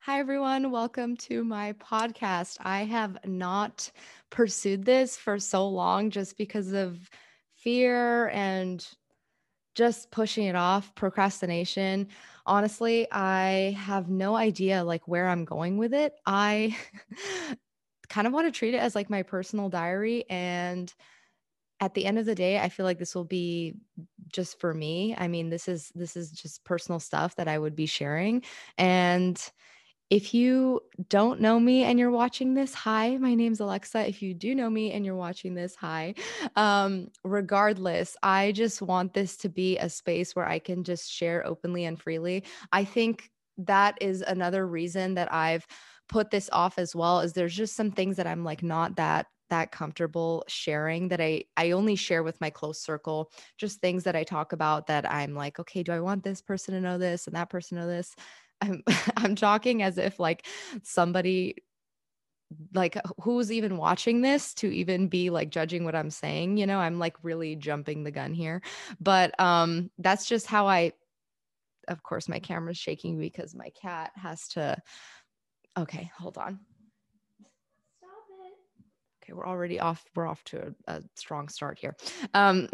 Hi, everyone. Welcome to my podcast. I have not pursued this for so long just because of fear and just pushing it off, procrastination. Honestly, I have no idea like where I'm going with it. I kind of want to treat it as like my personal diary and at the end of the day, I feel like this will be just for me. I mean, this is this is just personal stuff that I would be sharing and if you don't know me and you're watching this, hi, my name's Alexa. If you do know me and you're watching this, hi. Um, regardless, I just want this to be a space where I can just share openly and freely. I think that is another reason that I've put this off as well is there's just some things that I'm like not that that comfortable sharing that I I only share with my close circle just things that I talk about that I'm like okay do I want this person to know this and that person to know this I'm I'm talking as if like somebody like who's even watching this to even be like judging what I'm saying, you know, I'm like really jumping the gun here. But um that's just how I of course my camera's shaking because my cat has to Okay, hold on. Okay, we're already off we're off to a, a strong start here. Um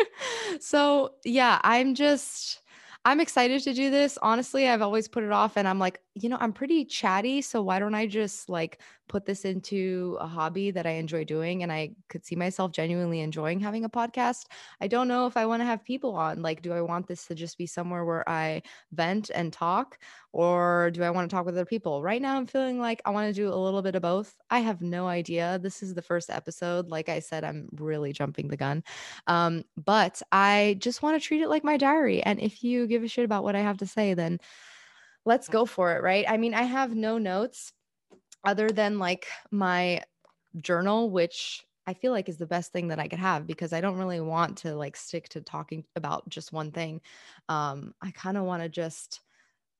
so yeah, I'm just I'm excited to do this. Honestly, I've always put it off and I'm like, you know, I'm pretty chatty, so why don't I just like put this into a hobby that I enjoy doing and I could see myself genuinely enjoying having a podcast. I don't know if I want to have people on. Like, do I want this to just be somewhere where I vent and talk or do I want to talk with other people? Right now I'm feeling like I want to do a little bit of both. I have no idea. This is the first episode. Like I said, I'm really jumping the gun. Um, but I just want to treat it like my diary and if you give a shit about what I have to say then let's go for it, right? I mean, I have no notes other than like my journal, which I feel like is the best thing that I could have because I don't really want to like stick to talking about just one thing. Um, I kind of want to just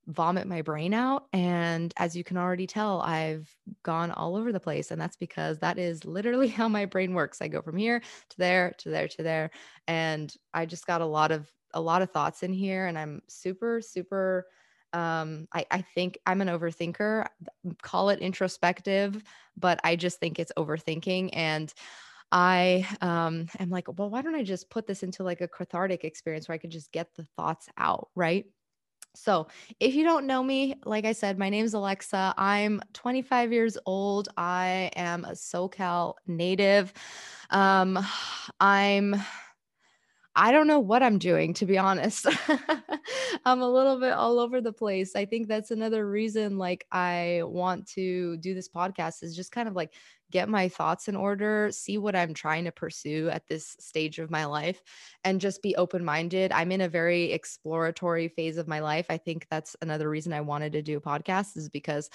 vomit my brain out. And as you can already tell, I've gone all over the place. And that's because that is literally how my brain works. I go from here to there, to there, to there. And I just got a lot of, a lot of thoughts in here. And I'm super, super um, I, I think I'm an overthinker. Call it introspective, but I just think it's overthinking. And I um, am like, well, why don't I just put this into like a cathartic experience where I could just get the thoughts out, right? So, if you don't know me, like I said, my name is Alexa. I'm 25 years old. I am a SoCal native. Um, I'm I don't know what I'm doing, to be honest. I'm a little bit all over the place. I think that's another reason, like, I want to do this podcast is just kind of like get my thoughts in order, see what I'm trying to pursue at this stage of my life, and just be open minded. I'm in a very exploratory phase of my life. I think that's another reason I wanted to do a podcast, is because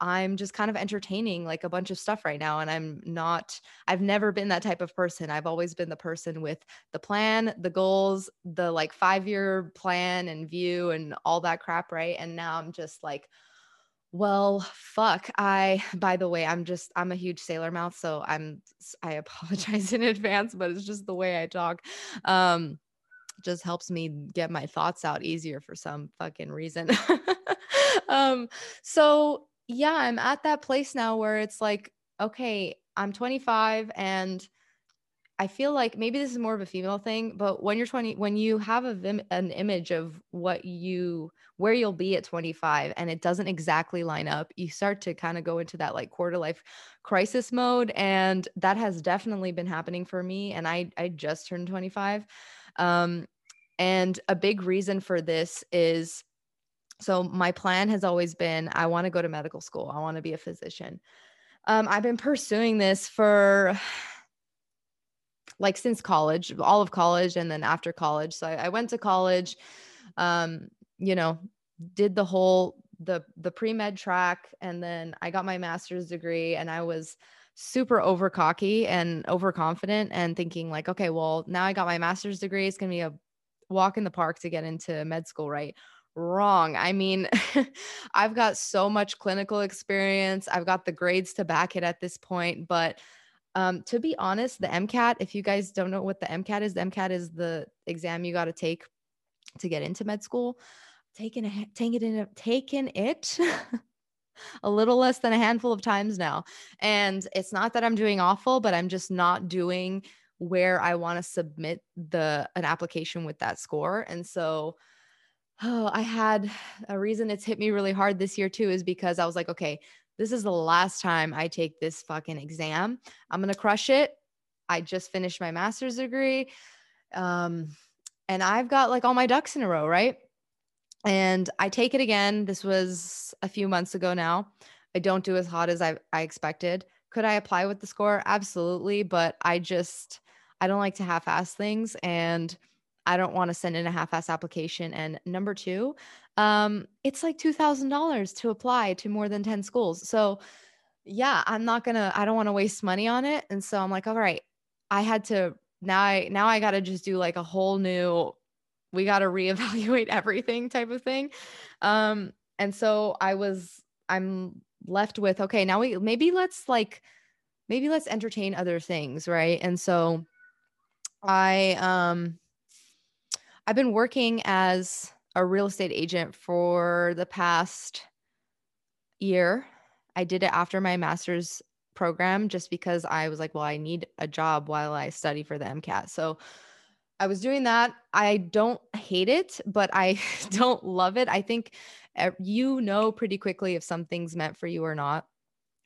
I'm just kind of entertaining like a bunch of stuff right now. And I'm not, I've never been that type of person. I've always been the person with the plan, the goals, the like five year plan and view and all that crap. Right. And now I'm just like, well, fuck. I, by the way, I'm just, I'm a huge sailor mouth. So I'm, I apologize in advance, but it's just the way I talk. Um, just helps me get my thoughts out easier for some fucking reason. um, so yeah, I'm at that place now where it's like, okay, I'm 25 and I feel like maybe this is more of a female thing, but when you're 20, when you have a vim, an image of what you where you'll be at 25 and it doesn't exactly line up, you start to kind of go into that like quarter life crisis mode and that has definitely been happening for me and I I just turned 25. Um and a big reason for this is so my plan has always been I want to go to medical school. I want to be a physician. Um, I've been pursuing this for like since college, all of college, and then after college. So I, I went to college, um, you know, did the whole the the pre med track, and then I got my master's degree, and I was super over cocky and overconfident and thinking like okay well now i got my master's degree it's going to be a walk in the park to get into med school right wrong. I mean, I've got so much clinical experience. I've got the grades to back it at this point, but Um, to be honest, the MCAT, if you guys don't know what the MCAT is, the MCAT is the exam you got to take to get into med school. Taking taking it taken it a little less than a handful of times now. And it's not that I'm doing awful, but I'm just not doing where I want to submit the an application with that score. And so oh, I had a reason it's hit me really hard this year too is because I was like, okay, this is the last time I take this fucking exam. I'm going to crush it. I just finished my master's degree. Um, and I've got like all my ducks in a row, right? And I take it again. This was a few months ago now. I don't do as hot as I, I expected. Could I apply with the score? Absolutely. But I just, I don't like to half ass things. And I don't want to send in a half ass application. And number two, um, it's like $2,000 to apply to more than 10 schools. So, yeah, I'm not gonna, I don't want to waste money on it. And so I'm like, all right, I had to, now I, now I got to just do like a whole new, we got to reevaluate everything type of thing. Um, and so I was, I'm left with, okay, now we, maybe let's like, maybe let's entertain other things. Right. And so I, um, I've been working as a real estate agent for the past year. I did it after my master's program just because I was like, well, I need a job while I study for the MCAT. So I was doing that. I don't hate it, but I don't love it. I think you know pretty quickly if something's meant for you or not.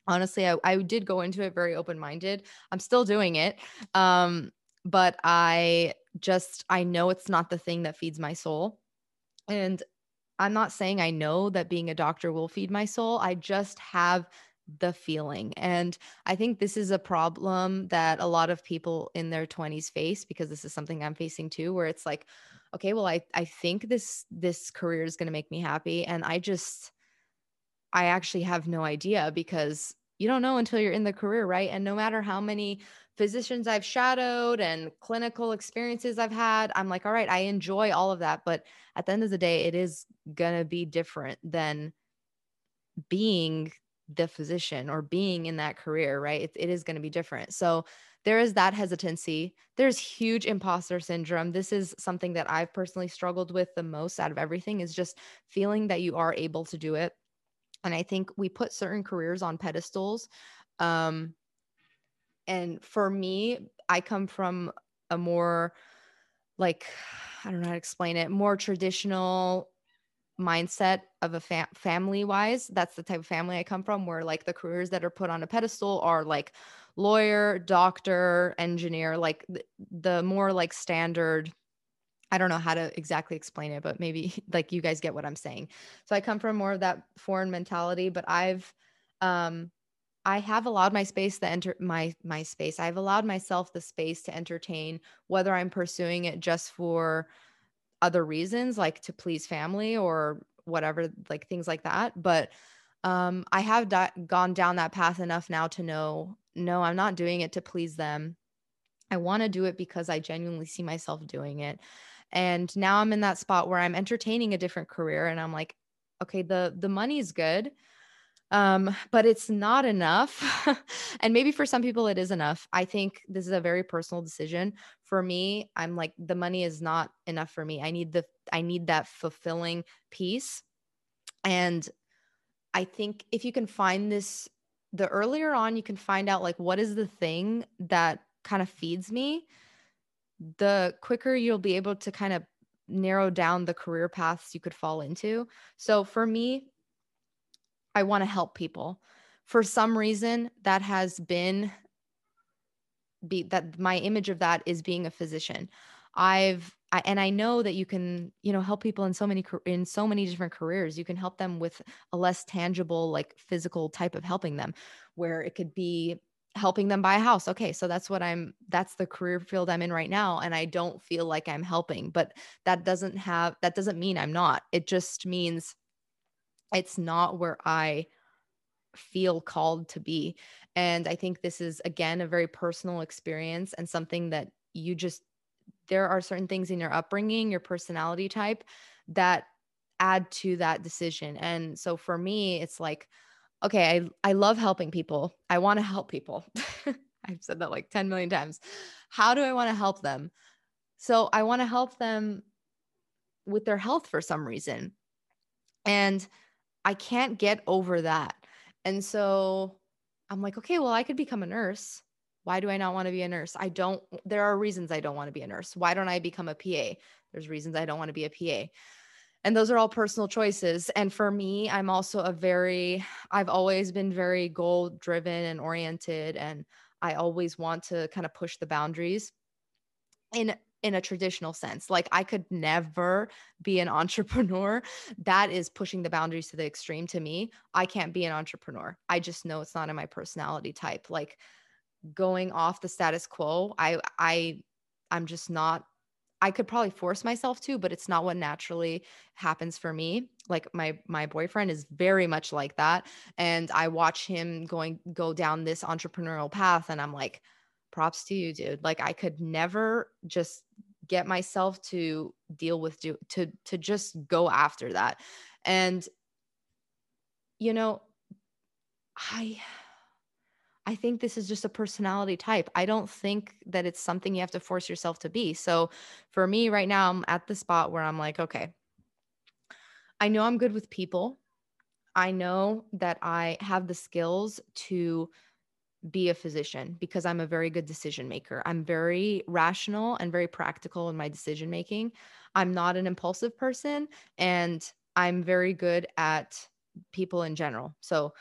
Honestly, I, I did go into it very open minded. I'm still doing it. Um, but I just I know it's not the thing that feeds my soul. And I'm not saying I know that being a doctor will feed my soul. I just have the feeling. And I think this is a problem that a lot of people in their 20s face because this is something I'm facing too where it's like okay, well I I think this this career is going to make me happy and I just I actually have no idea because you don't know until you're in the career, right? And no matter how many physicians I've shadowed and clinical experiences I've had, I'm like, all right, I enjoy all of that. But at the end of the day, it is going to be different than being the physician or being in that career, right? it, it is going to be different. So there is that hesitancy. There's huge imposter syndrome. This is something that I've personally struggled with the most out of everything is just feeling that you are able to do it. And I think we put certain careers on pedestals um, and for me, I come from a more like I don't know how to explain it, more traditional mindset of a fam- family wise. That's the type of family I come from where like the careers that are put on a pedestal are like lawyer, doctor, engineer, like the, the more like standard I don't know how to exactly explain it, but maybe like you guys get what I'm saying. So I come from more of that foreign mentality, but I've um I have allowed my space to enter my my space. I've allowed myself the space to entertain whether I'm pursuing it just for other reasons like to please family or whatever like things like that, but um I have di- gone down that path enough now to know no, I'm not doing it to please them. I want to do it because I genuinely see myself doing it. And now I'm in that spot where I'm entertaining a different career and I'm like okay, the the money's good um, but it's not enough. and maybe for some people it is enough. I think this is a very personal decision. For me, I'm like the money is not enough for me. I need the I need that fulfilling piece. And I think if you can find this the earlier on you can find out like what is the thing that kind of feeds me, the quicker you'll be able to kind of narrow down the career paths you could fall into. So for me, I want to help people. For some reason, that has been be that my image of that is being a physician. I've I, and I know that you can, you know, help people in so many in so many different careers. You can help them with a less tangible, like physical type of helping them, where it could be helping them buy a house. Okay, so that's what I'm. That's the career field I'm in right now, and I don't feel like I'm helping. But that doesn't have that doesn't mean I'm not. It just means it's not where I feel called to be. And I think this is, again, a very personal experience and something that you just, there are certain things in your upbringing, your personality type that add to that decision. And so for me, it's like, okay, I, I love helping people. I want to help people. I've said that like 10 million times. How do I want to help them? So I want to help them with their health for some reason. And I can't get over that. And so I'm like, okay, well, I could become a nurse. Why do I not want to be a nurse? I don't, there are reasons I don't want to be a nurse. Why don't I become a PA? There's reasons I don't want to be a PA. And those are all personal choices. And for me, I'm also a very, I've always been very goal driven and oriented. And I always want to kind of push the boundaries in in a traditional sense. Like I could never be an entrepreneur. That is pushing the boundaries to the extreme to me. I can't be an entrepreneur. I just know it's not in my personality type. Like going off the status quo, I I I'm just not I could probably force myself to, but it's not what naturally happens for me. Like my my boyfriend is very much like that and I watch him going go down this entrepreneurial path and I'm like props to you dude. Like I could never just get myself to deal with do, to to just go after that. And you know I I think this is just a personality type. I don't think that it's something you have to force yourself to be. So for me right now, I'm at the spot where I'm like, okay, I know I'm good with people. I know that I have the skills to be a physician because I'm a very good decision maker. I'm very rational and very practical in my decision making. I'm not an impulsive person and I'm very good at people in general. So,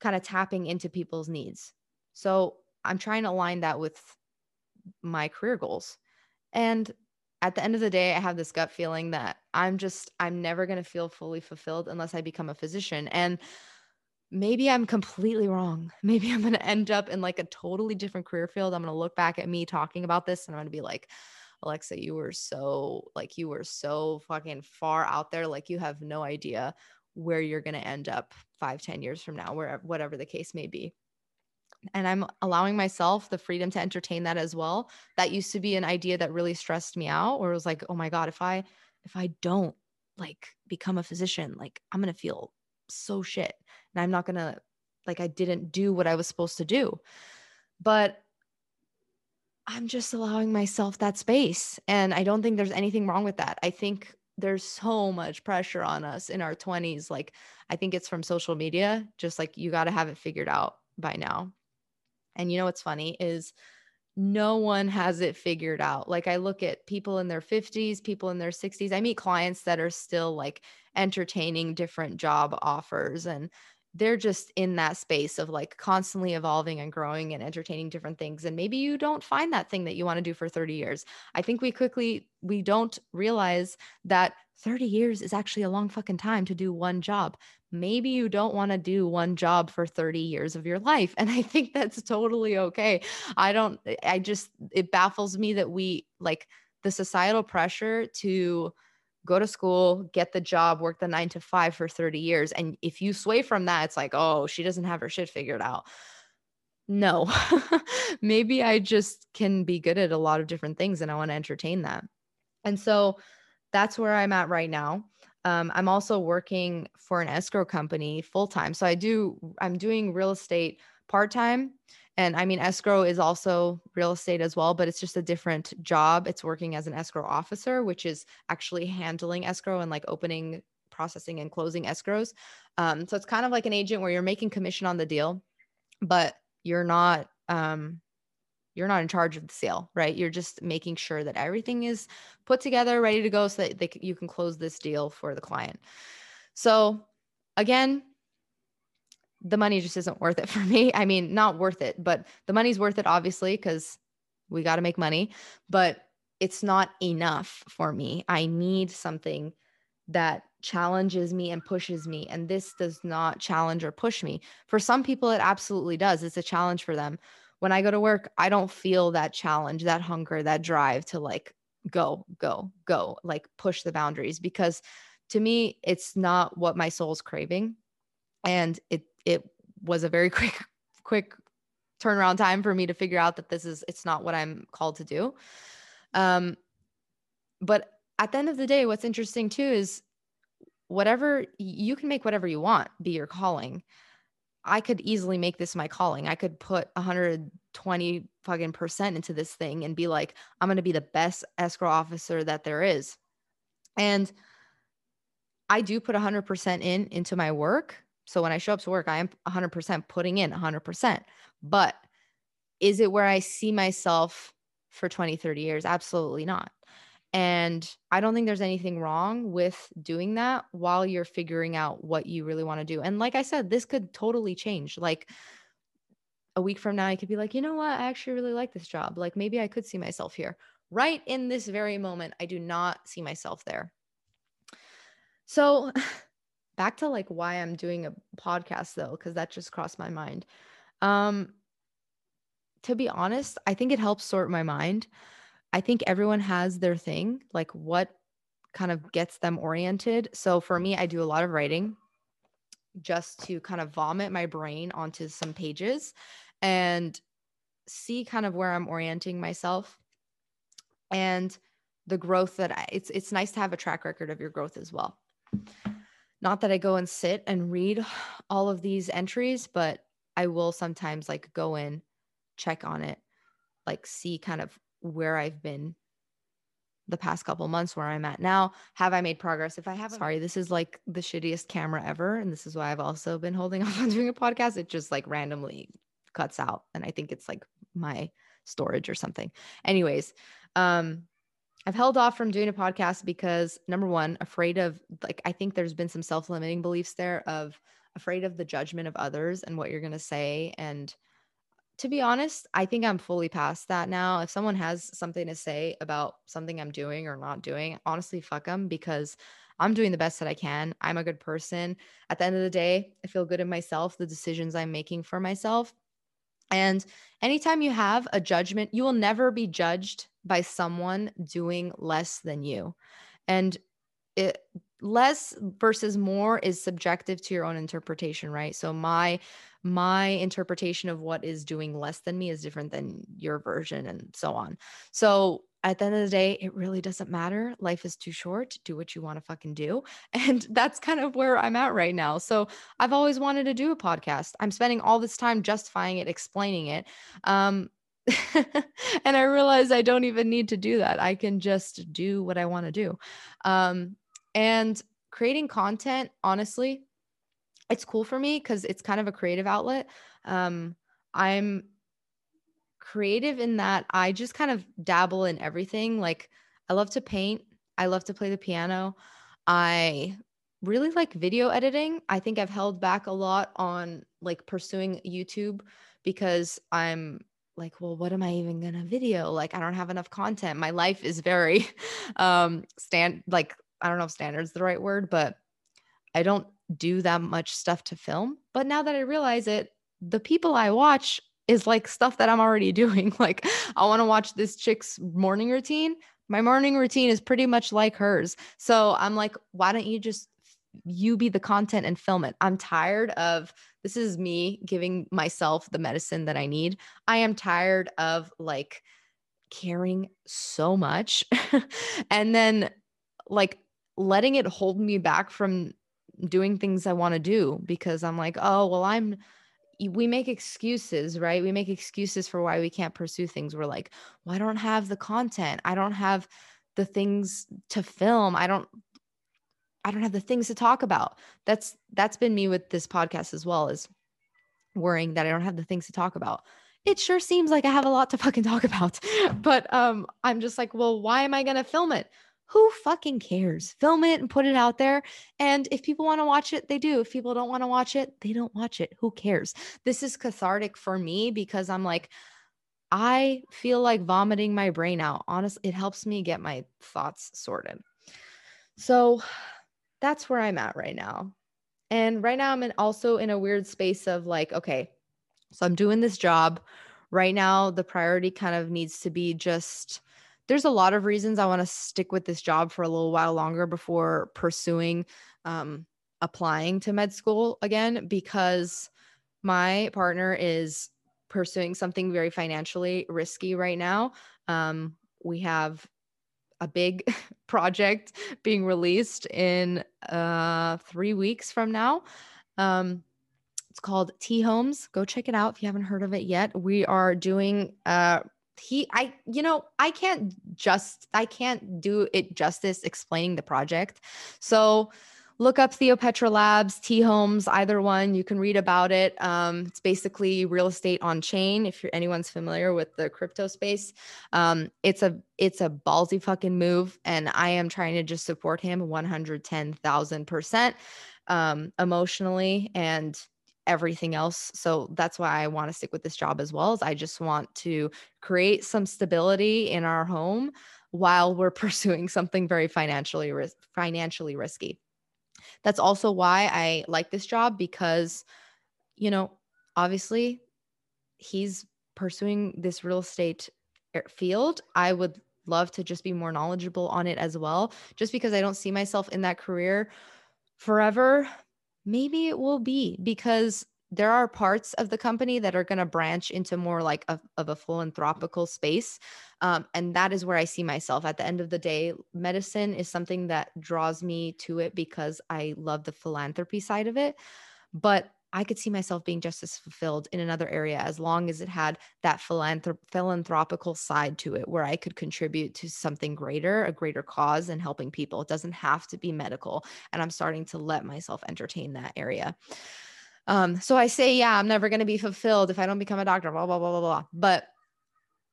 kind of tapping into people's needs. So I'm trying to align that with my career goals. And at the end of the day, I have this gut feeling that I'm just, I'm never going to feel fully fulfilled unless I become a physician. And maybe I'm completely wrong. Maybe I'm going to end up in like a totally different career field. I'm going to look back at me talking about this and I'm going to be like, Alexa, you were so, like, you were so fucking far out there. Like, you have no idea where you're going to end up five, ten years from now, wherever, whatever the case may be and I'm allowing myself the freedom to entertain that as well. That used to be an idea that really stressed me out or it was like, "Oh my god, if I if I don't like become a physician, like I'm to feel so shit and I'm not to like I didn't do what I was supposed to do." But I'm just allowing myself that space and I don't think there's anything wrong with that. I think there's so much pressure on us in our 20s like I think it's from social media, just like you got to have it figured out by now. And you know what's funny is no one has it figured out. Like I look at people in their 50s, people in their 60s. I meet clients that are still like entertaining different job offers and they're just in that space of like constantly evolving and growing and entertaining different things and maybe you don't find that thing that you want to do for 30 years i think we quickly we don't realize that 30 years is actually a long fucking time to do one job maybe you don't want to do one job for 30 years of your life and i think that's totally okay i don't eh, i just it baffles me that we like the societal pressure to go to school, get the job, work the nine to five for 30 years. And if you sway from that, it's like, oh, she doesn't have her shit figured out. No, maybe I just can be good at a lot of different things and I want to entertain that. And so that's where I'm at right now. Um, I'm also working for an escrow company full time. So I do, I'm doing real estate part time and I mean, escrow is also real estate as well, but it's just a different job. It's working as an escrow officer, which is actually handling escrow and like opening, processing, and closing escrows. Um, so it's kind of like an agent where you're making commission on the deal, but you're not um, you're not in charge of the sale, right? You're just making sure that everything is put together, ready to go, so that they, you can close this deal for the client. So again, the money just isn't worth it for me. I mean, not worth it, but the money's worth it, obviously, because we got to make money, but it's not enough for me. I need something that challenges me and pushes me. And this does not challenge or push me. For some people, it absolutely does. It's a challenge for them. When I go to work, I don't feel that challenge, that hunger, that drive to like go, go, go, like push the boundaries because to me, it's not what my soul's craving. And it it was a very quick quick turnaround time for me to figure out that this is it's not what I'm called to do. Um but at the end of the day what's interesting too is whatever you can make whatever you want be your calling. I could easily make this my calling. I could put 120 fucking percent into this thing and be like, I'm going to be the best escrow officer that there is. And I do put 100% in into my work. So when I show up to work, I am 100% putting in 100%. But is it where I see myself for 20, 30 years? Absolutely not. And I don't think there's anything wrong with doing that while you're figuring out what you really want to do. And like I said, this could totally change. Like a week from now, I could be like, you know what? I actually really like this job. Like maybe I could see myself here. Right in this very moment, I do not see myself there. So back to like why I'm doing a podcast though, because that just crossed my mind. Um, to be honest, I think it helps sort my mind. I think everyone has their thing, like what kind of gets them oriented. So for me, I do a lot of writing just to kind of vomit my brain onto some pages and see kind of where I'm orienting myself and the growth that I, it's it's nice to have a track record of your growth as well. Not that I go and sit and read all of these entries, but I will sometimes like go in, check on it, like see kind of where I've been the past couple months where I'm at now. Have I made progress? If I haven't, sorry, this is like the shittiest camera ever. And this is why I've also been holding off on doing a podcast. It just like randomly cuts out. And I think it's like my storage or something. Anyways, um, I've held off from doing a podcast because number one, afraid of like, I think there's been some self limiting beliefs there of afraid of the judgment of others and what you're going to say. And to be honest, I think I'm fully past that now. If someone has something to say about something I'm doing or not doing, honestly, fuck them because I'm doing the best that I can. I'm a good person. At the end of the day, I feel good in myself, the decisions I'm making for myself. And anytime you have a judgment, you will never be judged by someone doing less than you. And it less versus more is subjective to your own interpretation, right? So my my interpretation of what is doing less than me is different than your version and so on. So at the end of the day, it really doesn't matter. Life is too short. Do what you want to fucking do. And that's kind of where I'm at right now. So I've always wanted to do a podcast. I'm spending all this time justifying it, explaining it. Um, and I realize I don't even need to do that. I can just do what I want to do. Um, and creating content, honestly, it's cool for me because it's kind of a creative outlet. Um, I'm creative in that I just kind of dabble in everything. Like, I love to paint, I love to play the piano. I really like video editing. I think I've held back a lot on like pursuing YouTube because I'm like, well, what am I even going to video? Like, I don't have enough content. My life is very um stand like I don't know if standard's the right word, but I don't do that much stuff to film. But now that I realize it, the people I watch is like stuff that I'm already doing. Like, I want to watch this chick's morning routine. My morning routine is pretty much like hers. So I'm like, why don't you just you be the content and film it? I'm tired of this is me giving myself the medicine that I need. I am tired of like caring so much and then like letting it hold me back from doing things I want to do because I'm like, oh, well, I'm, we make excuses, right? We make excuses for why we can't pursue things. We're like, well, I don't have the content. I don't have the things to film. I don't, I don't have the things to talk about. That's, that's been me with this podcast as well is worrying that I don't have the things to talk about. It sure seems like I have a lot to fucking talk about, but um, I'm just like, well, why am I going to film it? Who fucking cares? Film it and put it out there. And if people want to watch it, they do. If people don't want to watch it, they don't watch it. Who cares? This is cathartic for me because I'm like, I feel like vomiting my brain out. Honestly, it helps me get my thoughts sorted. So that's where I'm at right now. And right now, I'm in also in a weird space of like, okay, so I'm doing this job. Right now, the priority kind of needs to be just there's a lot of reasons I want to stick with this job for a little while longer before pursuing um, applying to med school again because my partner is pursuing something very financially risky right now. Um, we have a big project being released in uh, three weeks from now. Um, It's called T Homes. Go check it out if you haven't heard of it yet. We are doing uh he I you know, I can't just I can't do it justice explaining the project. So look up Theopetra Labs, T Homes, either one. You can read about it. Um, it's basically real estate on chain. If you're anyone's familiar with the crypto space, um, it's a it's a ballsy fucking move, and I am trying to just support him one hundred ten thousand percent um, emotionally and everything else. So that's why I want to stick with this job as well. As I just want to create some stability in our home while we're pursuing something very financially ris- financially risky. That's also why I like this job because, you know, obviously he's pursuing this real estate field. I would love to just be more knowledgeable on it as well, just because I don't see myself in that career forever. Maybe it will be because there are parts of the company that are going to branch into more like a, of a philanthropical space. Um, and that is where i see myself. At the end of the day medicine is something that draws me to it because i love the philanthropy side of it. But i could see myself being just as fulfilled in another area as long as it had that philanthrop- philanthropical side to it where i could contribute to something greater a greater cause and helping people it doesn't have to be medical and i'm starting to let myself entertain that area um, so I say, yeah, I'm never going to be fulfilled if I don't become a doctor, blah, blah, blah, blah, blah. But,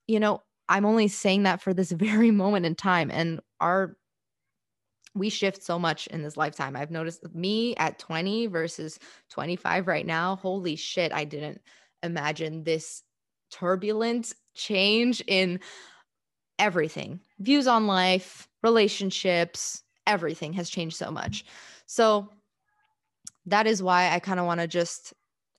you know, I'm only saying that for this very moment in time. And our, we shift so much in this lifetime. I've noticed me at 20 versus 25 right now. Holy shit, I didn't imagine this turbulent change in everything views on life, relationships, everything has changed so much. So, that is why I kind of want to just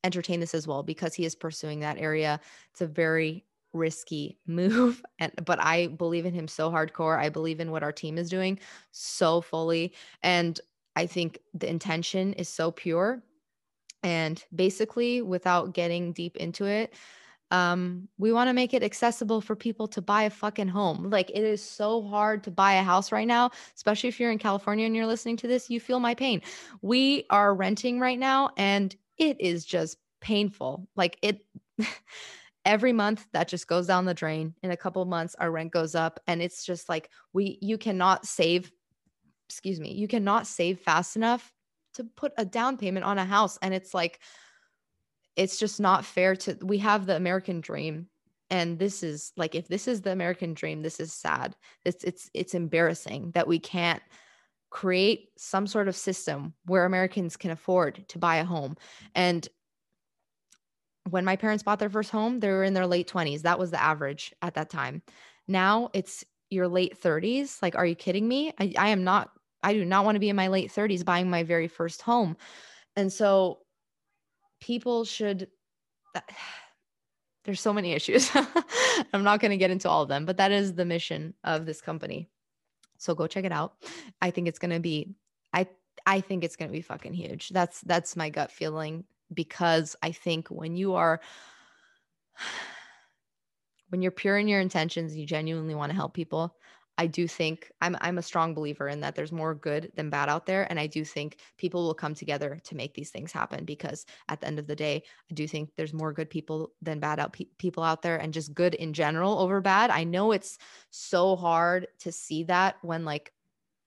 entertain this as well because he is pursuing that area. It's a very risky move and but I believe in him so hardcore. I believe in what our team is doing so fully and I think the intention is so pure and basically without getting deep into it um, we want to make it accessible for people to buy a fucking home. Like it is so hard to buy a house right now, especially if you're in California and you're listening to this, you feel my pain. We are renting right now and it is just painful. Like it every month that just goes down the drain. In a couple months our rent goes up and it's just like we you cannot save excuse me, you cannot save fast enough to put a down payment on a house and it's like it's just not fair to we have the American dream and this is like if this is the American dream this is sad it's it's it's embarrassing that we can't create some sort of system where Americans can afford to buy a home and when my parents bought their first home they were in their late 20s that was the average at that time now it's your late 30s like are you kidding me I, I am not I do not want to be in my late 30s buying my very first home and so people should uh, there's so many issues. I'm not going to get into all of them, but that is the mission of this company. So go check it out. I think it's going to be I I think it's going to be fucking huge. That's that's my gut feeling because I think when you are when you're pure in your intentions, you genuinely want to help people, I do think I'm I'm a strong believer in that there's more good than bad out there and I do think people will come together to make these things happen because at the end of the day I do think there's more good people than bad out pe- people out there and just good in general over bad. I know it's so hard to see that when like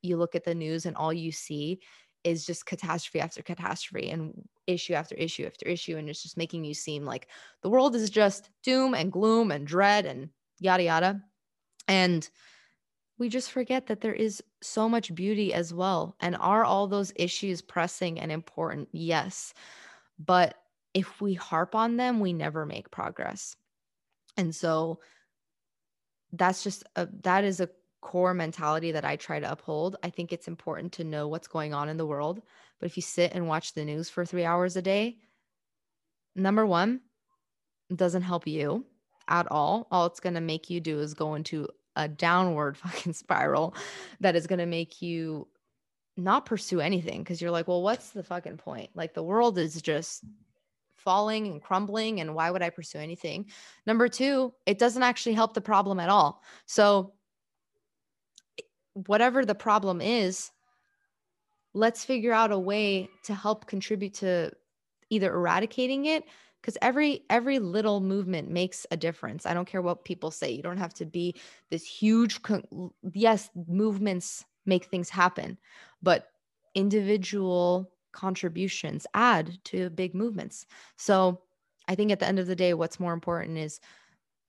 you look at the news and all you see is just catastrophe after catastrophe and issue after issue after issue and it's just making you seem like the world is just doom and gloom and dread and yada yada. And we just forget that there is so much beauty as well. And are all those issues pressing and important? Yes. But if we harp on them, we never make progress. And so that's just a, that is a core mentality that I try to uphold. I think it's important to know what's going on in the world. But if you sit and watch the news for three hours a day, number one, doesn't help you at all. All it's going to make you do is go into a downward fucking spiral that is going to make you not pursue anything because you're like, well, what's the fucking point? Like the world is just falling and crumbling and why would I pursue anything? Number 2, it doesn't actually help the problem at all. So whatever the problem is, let's figure out a way to help contribute to either eradicating it because every every little movement makes a difference. I don't care what people say. You don't have to be this huge con- yes movements make things happen but individual contributions add to big movements. So i think at the end of the day what's more important is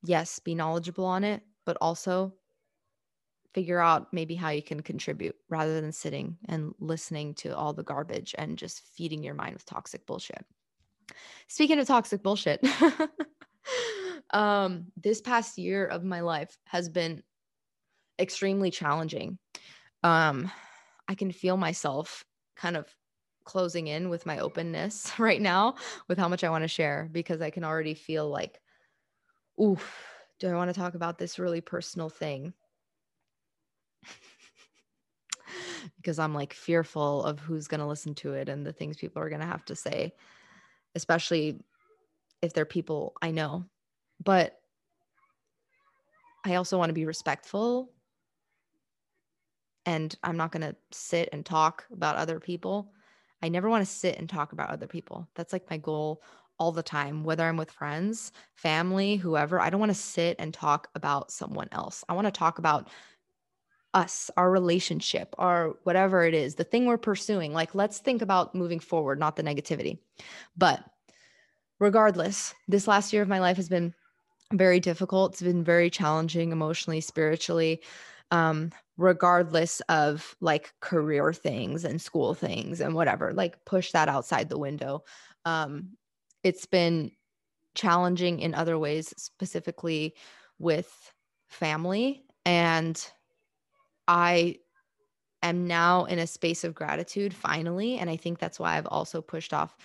yes be knowledgeable on it but also figure out maybe how you can contribute rather than sitting and listening to all the garbage and just feeding your mind with toxic bullshit Speaking of toxic bullshit, um, this past year of my life has been extremely challenging. Um, I can feel myself kind of closing in with my openness right now with how much I want to share because I can already feel like, oof, do I want to talk about this really personal thing? Because I'm like fearful of who's going to listen to it and the things people are going to have to say especially if they're people I know. But I also want to be respectful. And I'm not going to sit and talk about other people. I never want to sit and talk about other people. That's like my goal all the time, whether I'm with friends, family, whoever. I don't want to sit and talk about someone else. I want to talk about us, our relationship, our whatever it is, the thing we're pursuing. Like, let's think about moving forward, not the negativity. But regardless, this last year of my life has been very difficult. It's been very challenging emotionally, spiritually, um, regardless of like career things and school things and whatever, like push that outside the window. Um, it's been challenging in other ways, specifically with family. And I am now in a space of gratitude finally. And I think that's why I've also pushed off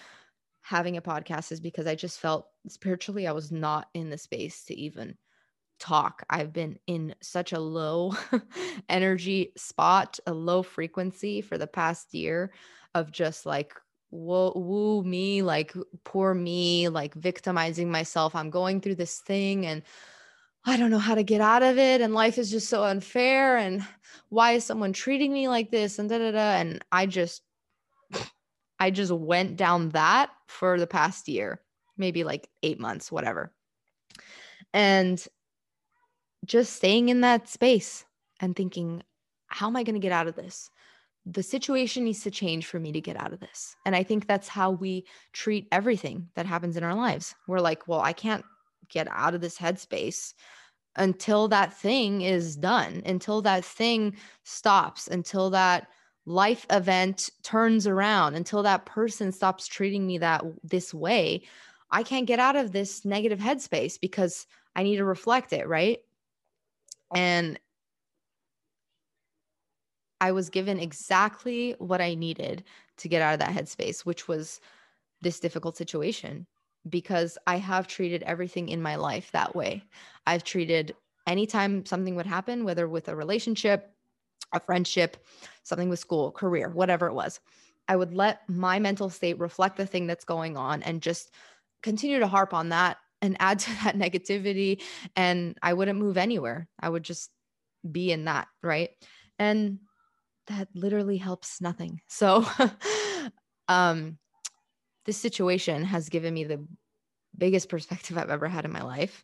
having a podcast, is because I just felt spiritually I was not in the space to even talk. I've been in such a low energy spot, a low frequency for the past year of just like whoa, woo me, like poor me, like victimizing myself. I'm going through this thing and I don't know how to get out of it. And life is just so unfair. And why is someone treating me like this? And da da da. And I just, I just went down that for the past year, maybe like eight months, whatever. And just staying in that space and thinking, how am I going to get out of this? The situation needs to change for me to get out of this. And I think that's how we treat everything that happens in our lives. We're like, well, I can't get out of this headspace until that thing is done, until that thing stops, until that life event turns around, until that person stops treating me that this way. I can't get out of this negative headspace because I need to reflect it, right? And I was given exactly what I needed to get out of that headspace, which was this difficult situation because I have treated everything in my life that way. I've treated anytime something would happen, whether with a relationship, a friendship, something with school, career, whatever it was, I would let my mental state reflect the thing that's going on and just continue to harp on that and add to that negativity. And I wouldn't move anywhere. I would just be in that. Right. And that literally helps nothing. So, um, this situation has given me the biggest perspective I've ever had in my life.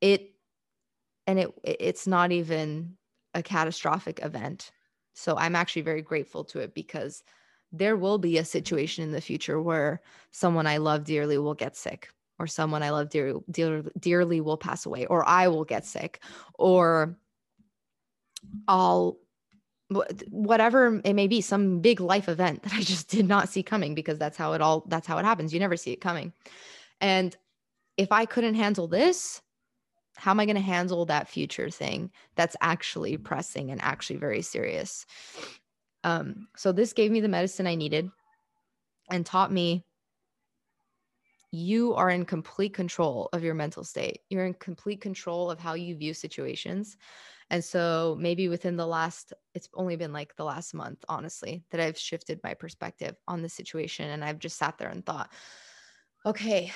It and it it's not even a catastrophic event. So I'm actually very grateful to it because there will be a situation in the future where someone I love dearly will get sick or someone I love dear, dear, dearly will pass away or I will get sick or I'll whatever it may be some big life event that i just did not see coming because that's how it all that's how it happens. You never see it coming. And if i couldn't handle this how am i going to handle that future thing that's actually pressing and actually very serious? Um so this gave me the medicine i needed and taught me you are in complete control of your mental state. You're in complete control of how you view situations and so maybe within the last, it's only been like the last month, honestly, that I've shifted my perspective on the situation. And I've just sat there and thought, okay,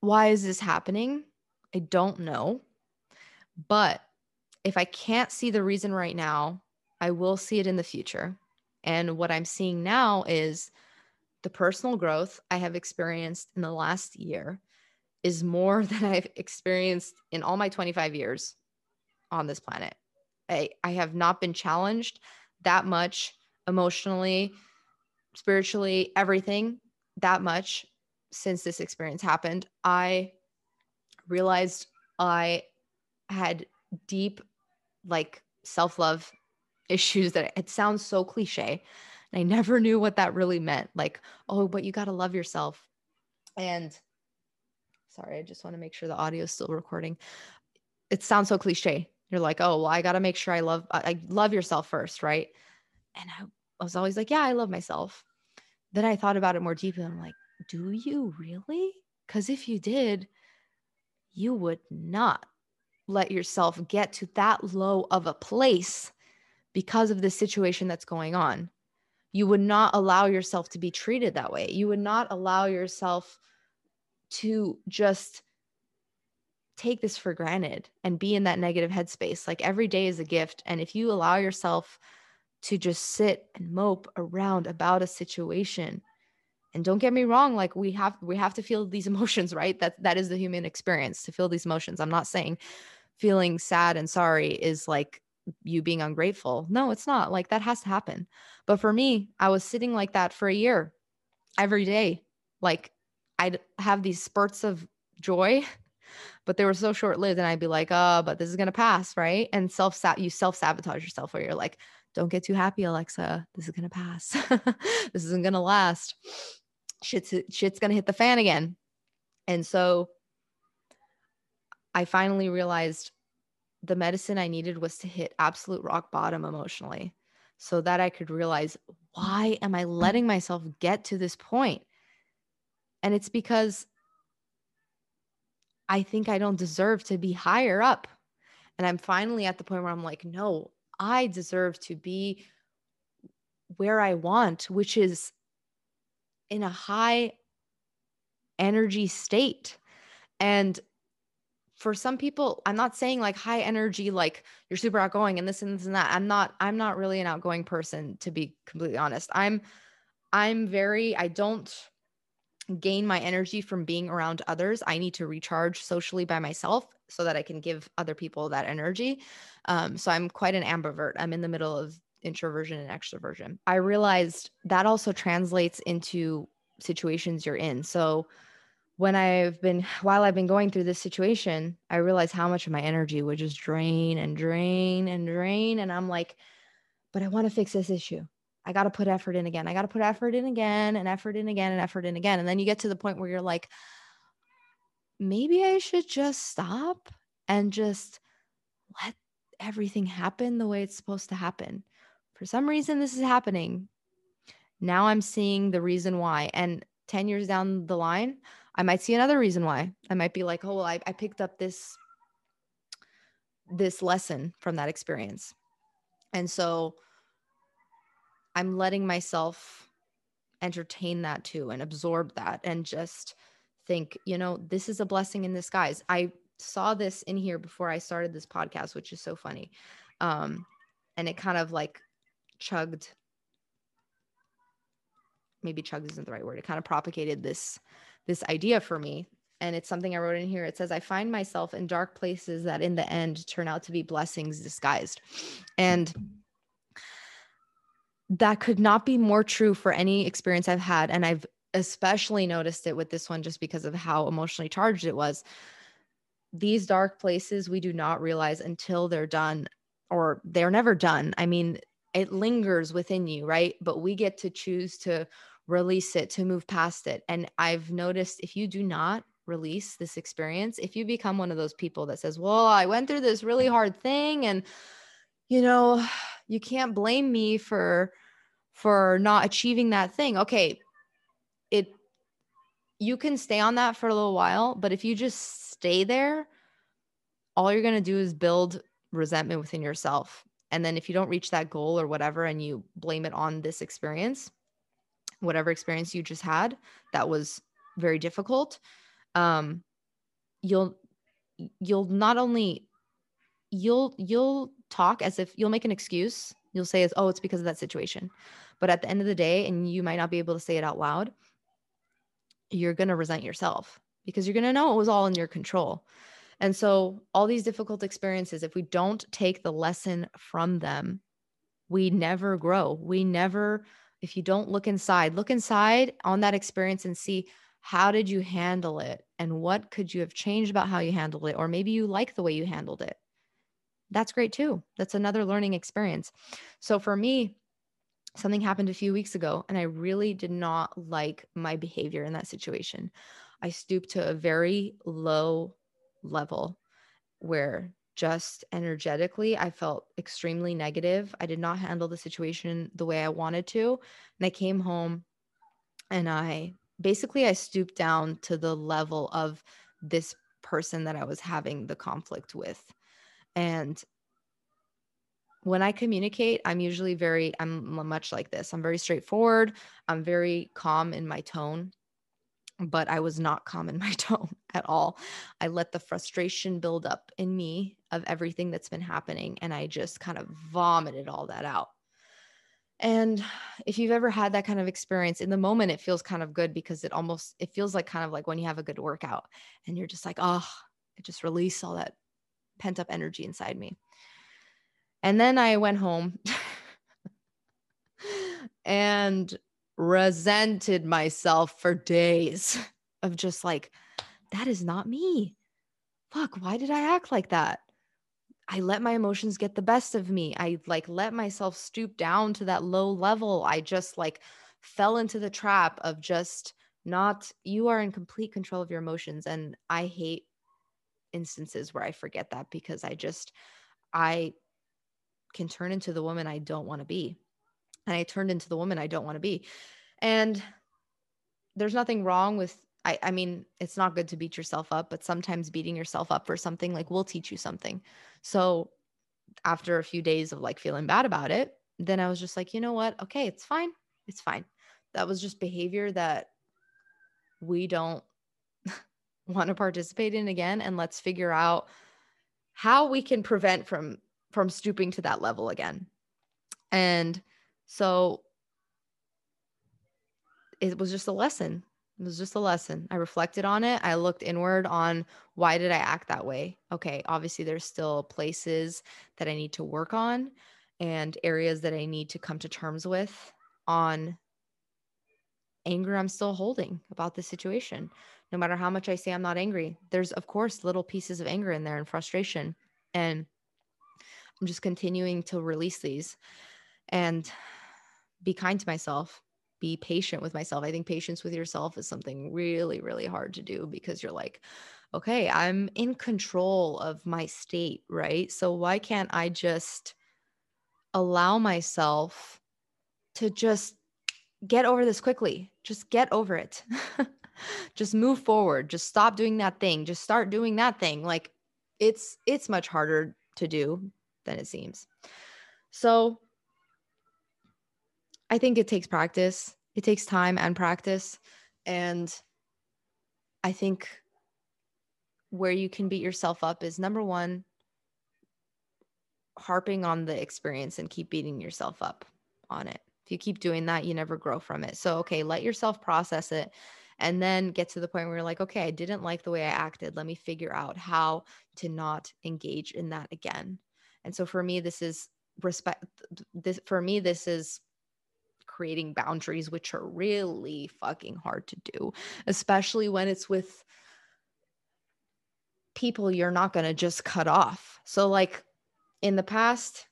why is this happening? I don't know. But if I can't see the reason right now, I will see it in the future. And what I'm seeing now is the personal growth I have experienced in the last year is more than I've experienced in all my 25 years on this planet. I, I have not been challenged that much emotionally, spiritually, everything that much since this experience happened. I realized I had deep, like, self love issues that it sounds so cliche. And I never knew what that really meant. Like, oh, but you got to love yourself. And sorry, I just want to make sure the audio is still recording. It sounds so cliche. You're like, oh, well, I got to make sure I love, I love yourself first, right? And I, I was always like, yeah, I love myself. Then I thought about it more deeply. I'm like, do you really? Because if you did, you would not let yourself get to that low of a place because of the situation that's going on. You would not allow yourself to be treated that way. You would not allow yourself to just take this for granted and be in that negative headspace. Like every day is a gift. And if you allow yourself to just sit and mope around about a situation, and don't get me wrong, like we have we have to feel these emotions, right? That that is the human experience to feel these emotions. I'm not saying feeling sad and sorry is like you being ungrateful. No, it's not. Like that has to happen. But for me, I was sitting like that for a year every day. Like I'd have these spurts of joy, but they were so short lived. And I'd be like, oh, but this is going to pass. Right. And self, you self sabotage yourself where you're like, don't get too happy, Alexa. This is going to pass. this isn't going to last. Shit's, shit's going to hit the fan again. And so I finally realized the medicine I needed was to hit absolute rock bottom emotionally so that I could realize why am I letting myself get to this point? And it's because I think I don't deserve to be higher up. And I'm finally at the point where I'm like, no, I deserve to be where I want, which is in a high energy state. And for some people, I'm not saying like high energy, like you're super outgoing and this and this and that. I'm not, I'm not really an outgoing person to be completely honest. I'm, I'm very, I don't gain my energy from being around others. I need to recharge socially by myself so that I can give other people that energy. Um, so I'm quite an ambivert. I'm in the middle of introversion and extroversion. I realized that also translates into situations you're in. So when I've been while I've been going through this situation, I realized how much of my energy would just drain and drain and drain. And I'm like, but I want to fix this issue. I got to put effort in again. I got to put effort in again and effort in again and effort in again. And then you get to the point where you're like, maybe I should just stop and just let everything happen the way it's supposed to happen. For some reason, this is happening. Now I'm seeing the reason why. And 10 years down the line, I might see another reason why. I might be like, oh, well, I, I picked up this this lesson from that experience. And so I'm letting myself entertain that too and absorb that and just think, you know, this is a blessing in disguise. I saw this in here before I started this podcast, which is so funny. Um, and it kind of like chugged maybe chugged isn't the right word. It kind of propagated this this idea for me and it's something I wrote in here. It says, I find myself in dark places that in the end turn out to be blessings disguised. And that could not be more true for any experience I've had. And I've especially noticed it with this one just because of how emotionally charged it was. These dark places we do not realize until they're done or they're never done. I mean, it lingers within you, right? But we get to choose to release it, to move past it. And I've noticed if you do not release this experience, if you become one of those people that says, Well, I went through this really hard thing and you know, you can't blame me for for not achieving that thing. Okay, it you can stay on that for a little while, but if you just stay there, all you're going to do is build resentment within yourself. And then if you don't reach that goal or whatever and you blame it on this experience, whatever experience you just had that was very difficult um you'll you'll not only you'll you'll talk as if you'll make an excuse You'll say oh, it's because of that situation. But at the end of the day, and you might not be able to say it out loud, you're going to resent yourself because you're going to know it was all in your control. And so, all these difficult experiences, if we don't take the lesson from them, we never grow. We never, if you don't look inside, look inside on that experience and see how did you handle it and what could you have changed about how you handled it? Or maybe you like the way you handled it. That's great too. That's another learning experience. So, for me, something happened a few weeks ago and I really did not like my behavior in that situation. I stooped to a very low level where just energetically I felt extremely negative. I did not handle the situation the way I wanted to. And I came home and I basically I stooped down to the level of this person that I was having the conflict with. And when I communicate, I'm usually very, I'm much like this. I'm very straightforward. I'm very calm in my tone, but I was not calm in my tone at all. I let the frustration build up in me of everything that's been happening. And I just kind of vomited all that out. And if you've ever had that kind of experience in the moment, it feels kind of good because it almost, it feels like kind of like when you have a good workout and you're just like, oh, it just released all that pent up energy inside me. And then I went home and resented myself for days of just like, that is not me. Fuck, why did I act like that? I let my emotions get the best of me. I like let myself stoop down to that low level. I just like fell into the trap of just not, you are in complete control of your emotions. And I hate instances where I forget that because I just, I can turn into the woman I don't want to be. And I turned into the woman I don't want to be. And there's nothing wrong with I, I mean, it's not good to beat yourself up, but sometimes beating yourself up for something like will teach you something. So after a few days of like feeling bad about it, then I was just like, you know what? Okay, it's fine. It's fine. That was just behavior that we don't want to participate in again. And let's figure out how we can prevent from from stooping to that level again. And so it was just a lesson. It was just a lesson. I reflected on it. I looked inward on why did I act that way? Okay, obviously there's still places that I need to work on and areas that I need to come to terms with on anger I'm still holding about the situation. No matter how much I say I'm not angry, there's of course little pieces of anger in there and frustration. And I'm just continuing to release these and be kind to myself, be patient with myself. I think patience with yourself is something really, really hard to do because you're like, okay, I'm in control of my state, right? So why can't I just allow myself to just get over this quickly? Just get over it. just move forward. Just stop doing that thing. Just start doing that thing. Like it's it's much harder to do than it seems. So I think it takes practice. It takes time and practice. And I think where you can beat yourself up is number one, harping on the experience and keep beating yourself up on it. You keep doing that, you never grow from it. So, okay, let yourself process it and then get to the point where you're like, okay, I didn't like the way I acted. Let me figure out how to not engage in that again. And so for me, this is respect. This for me, this is creating boundaries, which are really fucking hard to do, especially when it's with people you're not going to just cut off. So, like in the past,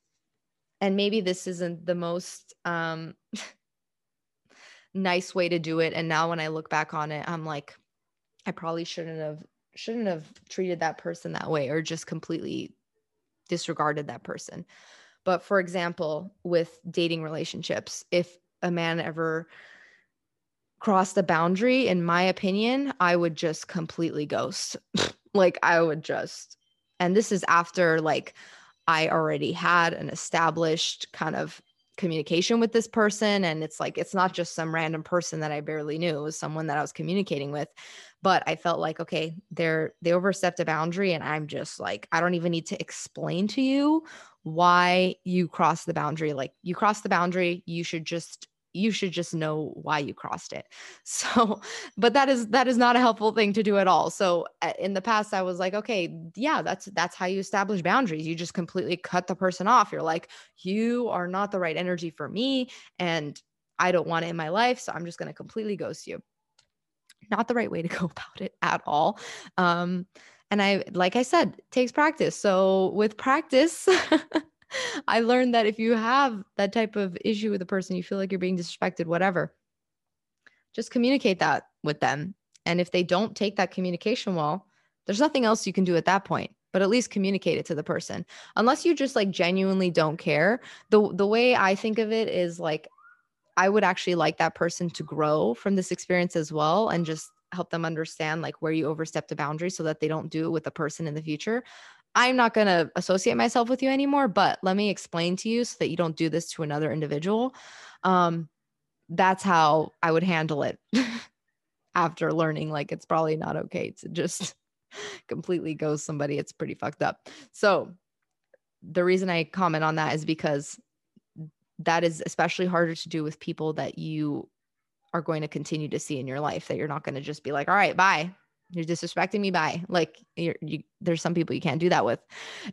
and maybe this isn't the most um, nice way to do it. And now when I look back on it, I'm like, I probably shouldn't have shouldn't have treated that person that way or just completely disregarded that person. But for example, with dating relationships, if a man ever crossed a boundary, in my opinion, I would just completely ghost. like I would just, and this is after like I already had an established kind of communication with this person. And it's like it's not just some random person that I barely knew. It was someone that I was communicating with. But I felt like okay they're they overstepped a boundary and I'm just like I don't even need to explain to you why you crossed the boundary. Like you crossed the boundary. You should just you should just know why you crossed it. So, but that is that is not a helpful thing to do at all. So, uh, in the past I was like, okay, yeah, that's that's how you establish boundaries. You just completely cut the person off. You're like, you are not the right energy for me and I don't want it in my life, so I'm just going to completely ghost you. Not the right way to go about it at all. Um and I like I said, takes practice. So, with practice, I learned that if you have that type of issue with a person, you feel like you're being disrespected, whatever, just communicate that with them. And if they don't take that communication well, there's nothing else you can do at that point but at least communicate it to the person unless you just like genuinely don't care the the way i think of it is like i would actually like that person to grow from this experience as well and just help them understand like where you overstepped a boundary so that they don't do it with a person in the future I'm not going to associate myself with you anymore, but let me explain to you so that you don't do this to another individual. Um, that's how I would handle it after learning like it's probably not okay to just completely ghost somebody. It's pretty fucked up. So, the reason I comment on that is because that is especially harder to do with people that you are going to continue to see in your life that you're not going to just be like, all right, bye you're disrespecting me by like you're, you, there's some people you can't do that with.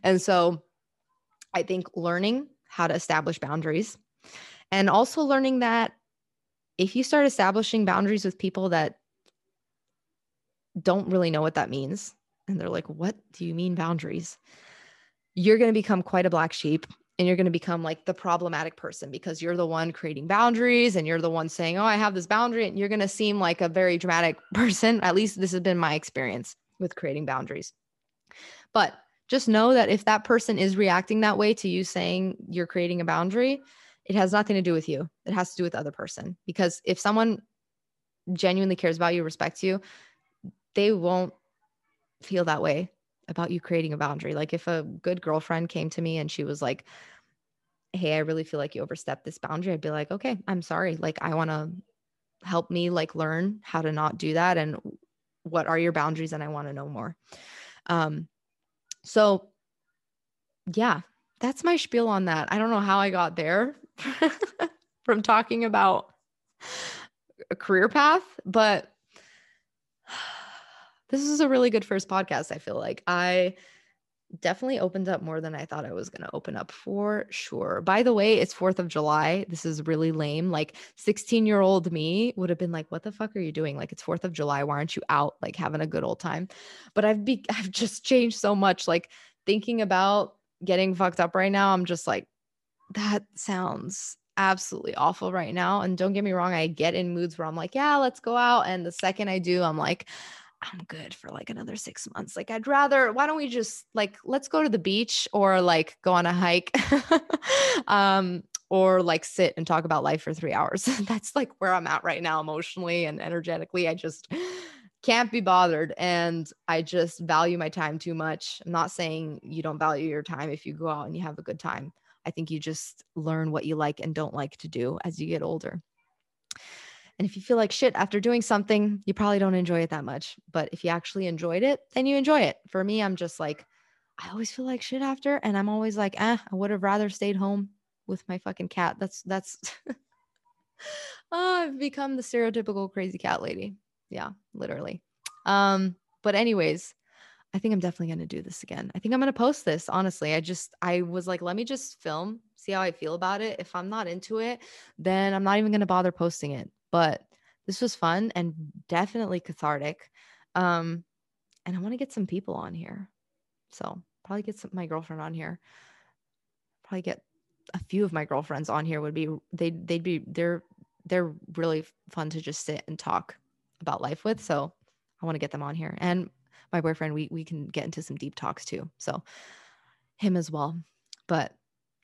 And so i think learning how to establish boundaries and also learning that if you start establishing boundaries with people that don't really know what that means and they're like what do you mean boundaries? You're going to become quite a black sheep and you're going to become like the problematic person because you're the one creating boundaries and you're the one saying, Oh, I have this boundary. And you're going to seem like a very dramatic person. At least this has been my experience with creating boundaries. But just know that if that person is reacting that way to you saying you're creating a boundary, it has nothing to do with you. It has to do with the other person. Because if someone genuinely cares about you, respects you, they won't feel that way about you creating a boundary. Like if a good girlfriend came to me and she was like, Hey, I really feel like you overstepped this boundary, I'd be like, Okay, I'm sorry. Like, I want to help me like learn how to not do that and what are your boundaries and I want to know more. Um so yeah, that's my spiel on that. I don't know how I got there from talking about a career path, but this is a really good first podcast. I feel like I definitely opened up more than I thought I was going to open up for sure. By the way, it's 4th of July. This is really lame. Like 16 year old me would have been like, what the fuck are you doing? Like it's 4th of July. Why aren't you out like having a good old time? But I've be I've just changed so much. Like thinking about getting fucked up right now, I'm just like, that sounds absolutely awful right now. And don't get me wrong, I get in moods where I'm like, yeah, let's go out. And the second I do, I'm like, I'm good for like another six months. Like, I'd rather, why don't we just like, let's go to the beach or like go on a hike um, or like sit and talk about life for three hours. That's like where I'm at right now, emotionally and energetically. I just can't be bothered. And I just value my time too much. I'm not saying you don't value your time if you go out and you have a good time. I think you just learn what you like and don't like to do as you get older. And if you feel like shit after doing something, you probably don't enjoy it that much. But if you actually enjoyed it, then you enjoy it. For me, I'm just like, I always feel like shit after. And I'm always like, eh, I would have rather stayed home with my fucking cat. That's, that's, oh, I've become the stereotypical crazy cat lady. Yeah, literally. Um, but anyways, I think I'm definitely going to do this again. I think I'm going to post this. Honestly, I just, I was like, let me just film, see how I feel about it. If I'm not into it, then I'm not even going to bother posting it but this was fun and definitely cathartic. Um, and I want to get some people on here. So probably get some, my girlfriend on here. Probably get a few of my girlfriends on here would be they they'd be they're they're really fun to just sit and talk about life with. So I want to get them on here. And my boyfriend, we we can get into some deep talks too. So him as well. But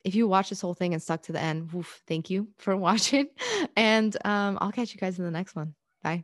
if you watch this whole thing and stuck to the end, woof, thank you for watching. And um, I'll catch you guys in the next one. Bye.